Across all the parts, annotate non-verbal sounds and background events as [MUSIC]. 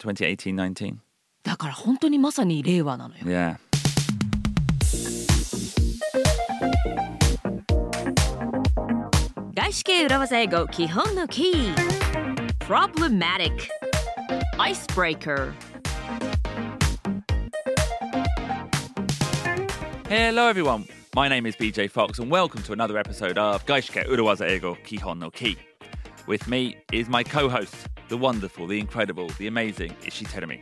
2018-19. だから本当にまさに令和なのよ Yeah. 外資系裏技英語基本のキー Problematic Icebreaker Hello everyone. My name is BJ Fox and welcome to another episode of Gaishike Urawaza Ego Kihon no Ki. With me is my co-host, the wonderful, the incredible, the amazing Ishi Terumi.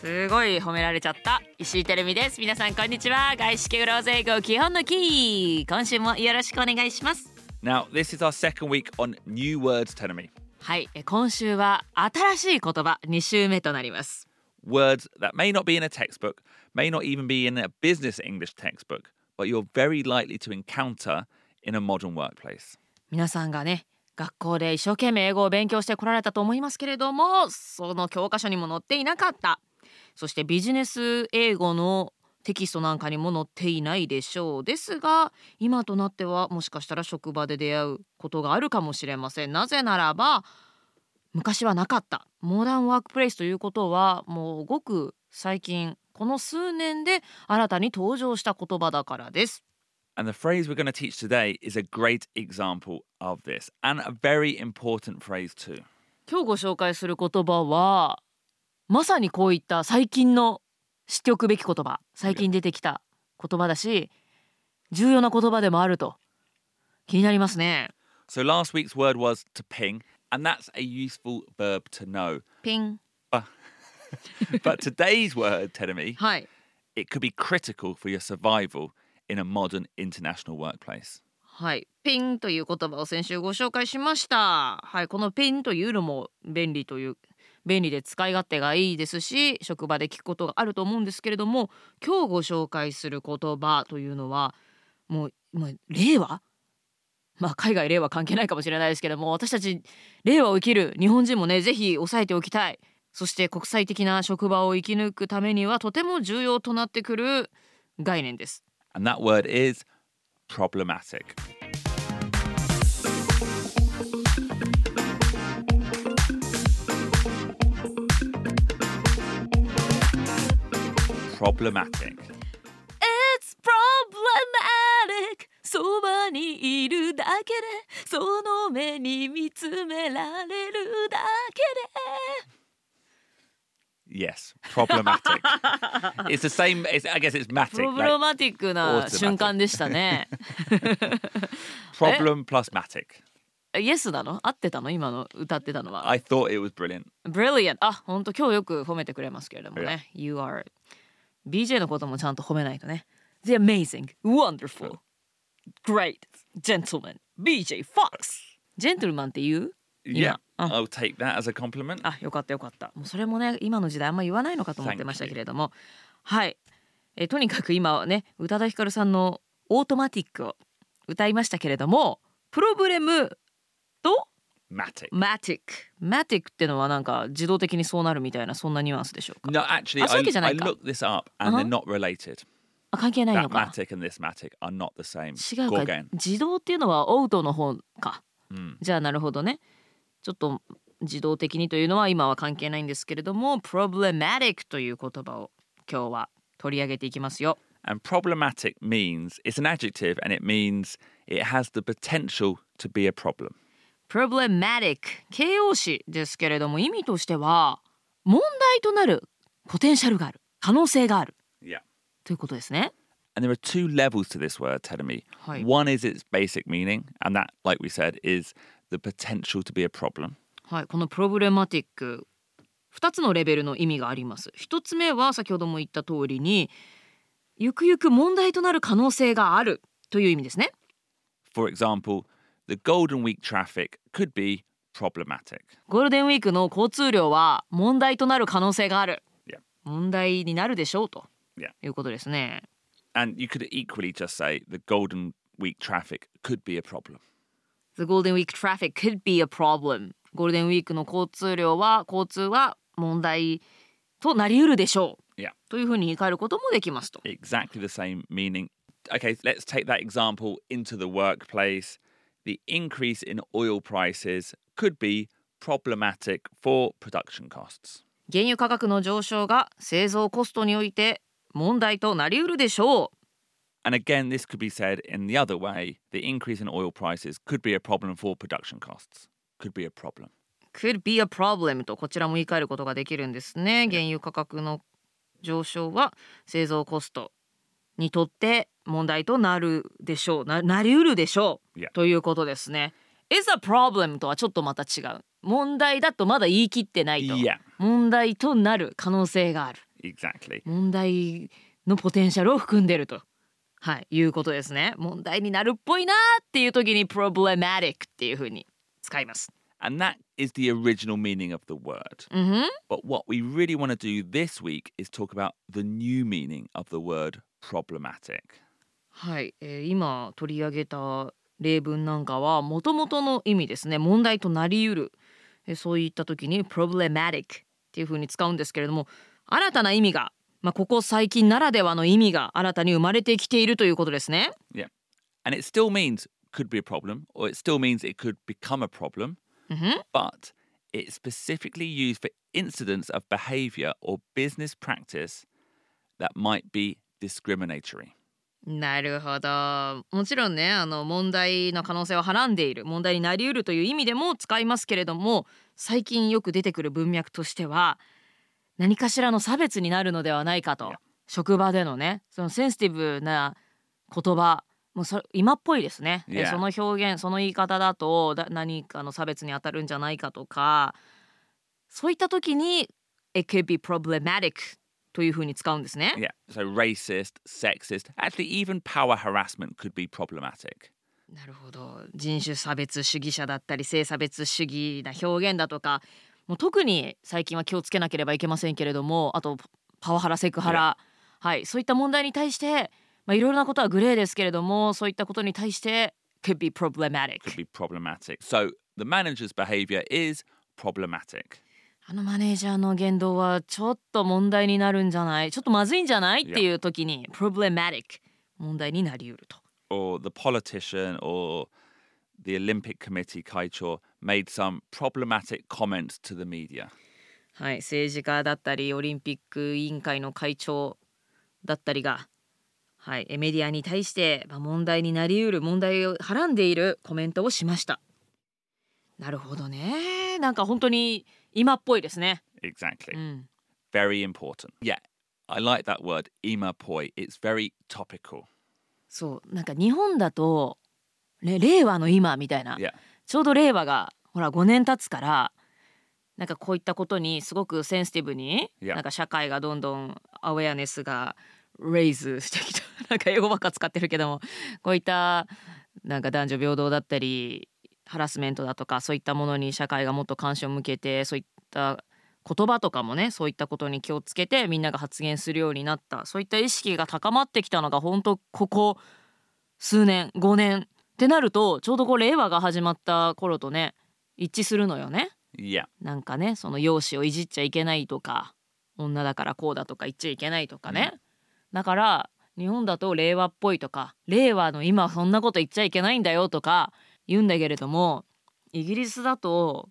すごい褒められちゃった石井てるみです皆さんこんにちは外資系裏技英語基本のキー今週もよろしくお願いします Now, this is our second week on new words, Terumi. はいえ今週は新しい言葉2週目となります Words that may not be in a textbook, may not even be in a business English textbook, but you're very likely to encounter in a modern workplace. 皆さんがね学校で一生懸命英語を勉強してこられたと思いますけれどもその教科書にも載っていなかった。そしてビジネス英語のテキストなんかにも載っていないでしょうですが今となってはもしかしたら職場で出会うことがあるかもしれません。なぜならば昔はなかった。モダンワークプレイスということはもうごく最近この数年で新たに登場した言葉だからです。And the phrase we're going to teach today is a great example of this, and a very important phrase too. 今日ご紹介する言葉はまさにこういった最近の知っておくべき言葉最近出てきた言葉だし重要な言葉でもあると気になりますね So last week's word was to ping, and that's a useful verb to know. ピン But today's [LAUGHS] word, Terumi, は[LAUGHS] い it could be critical for your survival in a modern international workplace. はい。ピンという言葉を先週ご紹介しました。はい。このピンというのも便利という便利で使い勝手がいいですし職場で聞くことがあると思うんですけれども今日ご紹介する言葉というのはもう、まあ、令和まあ海外令和関係ないかもしれないですけども私たち令和を生きる日本人もねぜひ押さえておきたい。そして国際的な職場を生き抜くためにはとても重要となってくる概念です。And that word is problematic. Problematic. It's problematic そばにいるだけでその目に見つめられるだけ Yes, problematic. it's the same. It's, I guess it's で matic. プロブロマティックな瞬間でしたね problem plus matic. イエスなの合ってたの今の歌ってたのは I thought it was brilliant. Brilliant あ本当今日よく褒めてくれますけれどもね You are BJ のこともちゃんと褒めないとね The amazing wonderful great gentleman BJ Fox ジェントルマンって言う Yeah, 今 I'll take that as a compliment. あよかったよかったもうそれもね今の時代あんま言わないのかと思ってましたけれどもはいえとにかく今はね宇多田ヒカルさんの「オートマティック」を歌いましたけれどもプロブレムと Matic. マティックマティックってのはなんか自動的にそうなるみたいなそんなニュアンスでしょうか？No, actually, あ、そういうわけじゃな I, いか。I looked this up and Uh-huh. they're not related. あ関係ないの That か matic and this matic are not the same. 違うか.自動っていうのはオートの方か Mm. じゃあなるほどねちょっと自動的にというのは今は関係ないんですけれども problematic という言葉を今日は取り上げていきますよ And problematic means it's an adjective and it means it has the potential to be a problem. problematic 形容詞ですけれども意味としては問題となるポテンシャルがある可能性がある Yeah. ということですね And there are two levels to this word, Tedemi. One is its basic meaning, and that, like we said, is the potential to be a problem. はいこの problematic 2つのレベルの意味があります1つ目は先ほども言った通りにゆくゆく問題となる可能性があるという意味ですね For example, the Golden Week traffic could be problematic. ゴールデンウィークの交通量は問題となる可能性がある Yeah. 問題になるでしょうと Yeah. いうことですね And you could equally just say the Golden Week traffic could be a problem. The Golden Week traffic could be a problem ゴールデンウィークの交通量は交通は問題となりうるでしょう Yeah. というふうに言い換えることもできますと Exactly the same meaning. Okay, let's take that example into the workplace. The increase in oil prices could be problematic for production costs. 原油価格の上昇が製造コストにおいて問題となりうるでしょう And again, this could be said in the other way the increase in oil prices could be a problem for production costs. Could be a problem. could be a problem とこちらも言い換えることができるんですね原油価格の上昇は製造コストにとって問題となるでしょうななりうるでしょう.ということですね is a problem とはちょっとまた違う問題だとまだ言い切ってないと Yeah, 問題となる可能性がある exactly. 問題のポテンシャルを含んでるとはいいうことですね問題になるっぽいなっていう時に problematic っていう風に使います And that is the original meaning of the word. うんふん But what we really want to do this week is talk about the new meaning of the word problematic. はい、えー今取り上げた例文なんかはもともとの意味ですね問題となりうる、えーそういった時に problematic っていう風に使うんですけれども新たな意味が、まあ、ここ最近ならではの意味が新たに生まれてきているということですね。And it still means could be a problem, or it still means it could become a problem, うんふん but it's specifically used for incidents of behavior or business practice that might be discriminatory. なるほどもちろんねあの問題の可能性をはらんでいる問題になりうるという意味でも使いますけれども最近よく出てくる文脈としては何かしらの差別になるのではないかと.職場でのねそのセンシティブな言葉もうそれ今っぽいですね、え Yeah. その表現その言い方だとだ何かの差別に当たるんじゃないかとかそういった時に It could be problematic というふうに使うんですね。Yeah, so racist, sexist, actually, even power harassment could be problematic. なるほど人種差別主義者だったり性差別主義な表現だとかもう特に最近は気をつけなければいけませんけれどもあとパワハラセクハラ、はいそういった問題に対してまあいろいろなことはグレーですけれどもそういったことに対して could be problematic Could be problematic. So the manager's behavior is problematic. あのマネージャーの言動はちょっと問題になるんじゃない？ちょっとまずいんじゃない？っていう時に problematic 問題になりうると。Or the politician or the Olympic Committee, Kaichor, made some problematic comments to the media. はい、政治家だったりオリンピック委員会の会長だったりが、はい、えメディアに対して、まあ、問題になりうる問題をはらんでいるコメントをしました。なるほどねなんか本当に今っぽいですね。Exactly. うん、Very important. Yeah, I like that word, imapoi. It's very topical. そうなんか日本だと、ね、令和の今みたいな、Yeah. ちょうど令和がほら5年経つからなんかこういったことにすごくセンシティブに、Yeah. なんか社会がどんどんアウェアネスがレイズしてきた [LAUGHS] なんか英語ばっか使ってるけどもこういったなんか男女平等だったりハラスメントだとかそういったものに社会がもっと関心を向けてそういった言葉とかもねそういったことに気をつけてみんなが発言するようになったそういった意識が高まってきたのが本当ここ数年5年ってなるとちょうどこう令和が始まった頃とね一致するのよね。Yeah. なんかねその容姿をいじっちゃいけないとか女だからこうだとか言っちゃいけないとかね、だから日本だと令和っぽいとか令和の今そんなこと言っちゃいけないんだよとか言うんだけれどもイギリスだと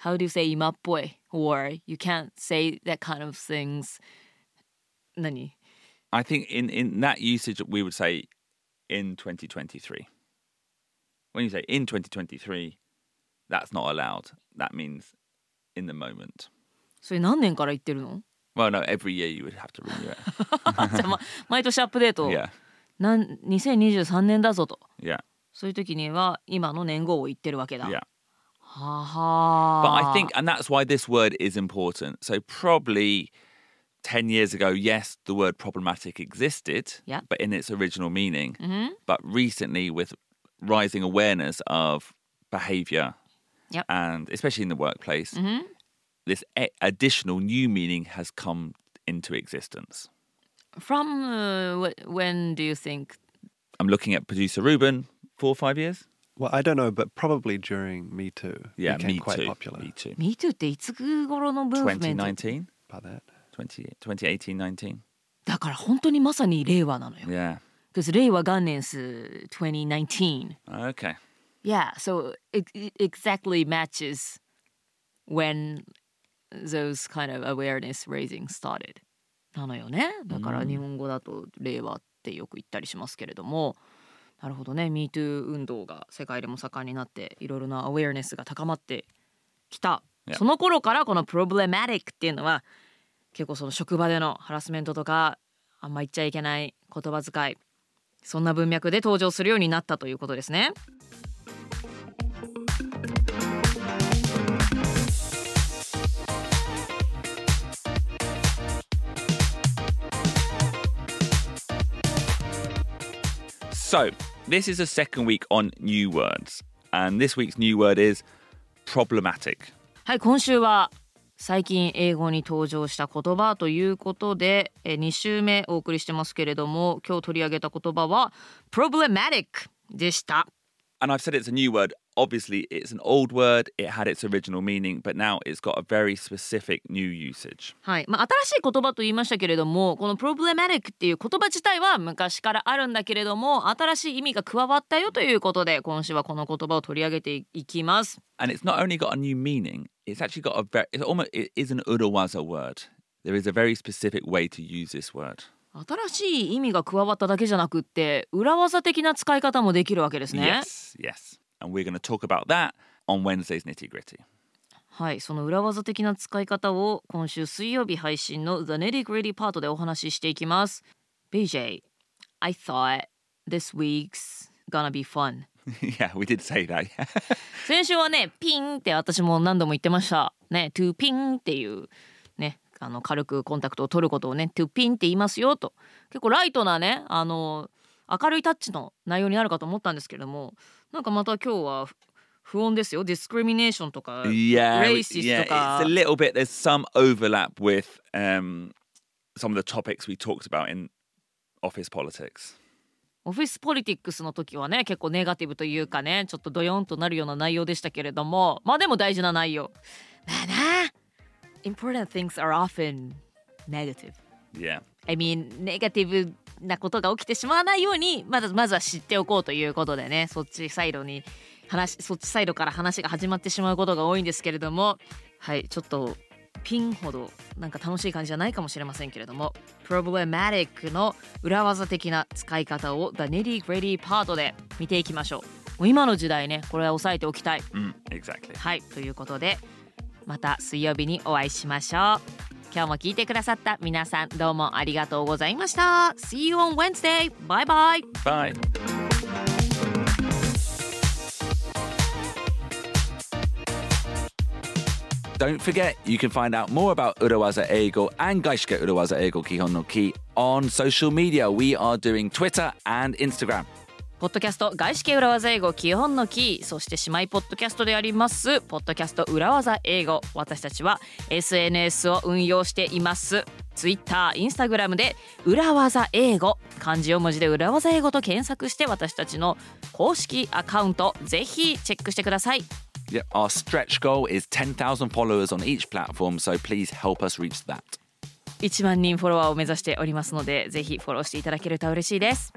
How do you say 今っぽい？or you can't say that kind of things 何？I think in, in that usage, we would say in 2023. When you say in 2023, that's not allowed. That means in the moment. それ何年から言ってるの Well, no, every year you would have to renew it. [LAUGHS] じゃあ、ま、毎年アップデート yeah, [LAUGHS] なん2023年だぞと yeah, そういう時には今の年号を言ってるわけだ。 yeah. はは But I think, and that's why this word is important. So probably 10 years ago, yes, the word problematic existed, Yeah. but in its original meaning. うん、 But recently, with rising awareness of behavior, Yep. and especially in the workplace, うん、 this a- additional new meaning has come into existence. From uh, wh- when do you think? I'm looking at producer Ruben, four or five years? Well, I don't know, but probably during Me Too. Yeah, became me quite too. popular Me too. Me too っていつ頃のブームメント 2019, by that. 20, 2018, 19. だから本当にまさに令和なのよ。 Yeah. Because 令和元年す 2019. Okay. Yeah, so it, it exactly matches when those kind of awareness raising started なのよねだから日本語だと令和ってよく言ったりしますけれども、なるほどね MeToo 運動が世界でも盛んになっていろいろなアウェアネスが高まってきた.その頃からこの problematic っていうのは結構その職場でのハラスメントとかあんま言っちゃいけない言葉遣いそんな文脈で登場するようになったということですね。So, this is the second week on new words. And this week's new word is problematic. はい今週は最近英語に登場した言葉ということでえ2週目お送りしてますけれども今日取り上げた言葉は problematic でした。And I've said it's a new word. Obviously, it's an old word, it had its original meaning, but now it's got a very specific new usage. はいまあ、新しい言葉と言いましたけれどもこの problematic っていう言葉自体は昔からあるんだけれども新しい意味が加わったよということで今週はこの言葉を取り上げていきます。And it's not only got a new meaning, it's actually got a very, it's almost, it is an urawaza word. There is a very specific way to use this word. 新しい意味が加わっただけじゃなくって裏技的な使い方もできるわけですね。Yes, yes. And we're going to talk about that on Wednesday's Nitty Gritty. はい、その裏技的な使い方を今週水曜日配信の The Nitty Gritty パートでお話ししていきます。BJ, I thought this week's gonna be fun. [LAUGHS] yeah, we did say だ [LAUGHS] 先週はね、ピンって私も何度も言ってました。ね、トゥーピンっていうね、あの軽くコンタクトを取ることをね、トゥーピンって言いますよと。結構ライトなね、あの明るいタッチの内容になるかと思ったんですけれども、なんかまた今日は不穏ですよ。ディスクリミネーションとか、yeah, レイシスとか。Yeah, it's a little bit, there's some overlap with、um, some of the topics we talked about in office politics. オフィスポリティックスの時はね結構ネガティブというかねちょっとドヨンとなるような内容でしたけれどもまあでも大事な内容。まあな important things are often negative. Yeah, I mean ネガティブなことが起きてしまわないようにまずまずは知っておこうということでねそっちサイドに話そっちサイドから話が始まってしまうことが多いんですけれどもはいちょっとピンほどなんか楽しい感じじゃないかもしれませんけれども problematic の裏技的な使い方を The Nitty Gritty パートで見ていきましょうもう今の時代ねこれは押さえておきたい mm, exactly. はいということでまた水曜日にお会いしましょう今日も聞いてくださった皆さんどうもありがとうございました See you on Wednesday! バイバイ Bye. Don't forget, you can find out more about Urawaza Eigo and Gaishike Urawaza Eigo Kihon no Ki on social media. We are doing Twitter and Instagram. ポッドキャスト外資系裏技英語基本のキーそして姉妹ポッドキャストでありますポッドキャスト裏技英語私たちは SNS を運用しています Twitter、Instagram で裏技英語漢字を文字で裏技英語と検索して私たちの公式アカウントぜひチェックしてください Yep, our stretch goal is 10,000 followers on each platform, so please help us reach that. 1万人フォロワーを目指しておりますのでぜひフォローしていただけると嬉しいです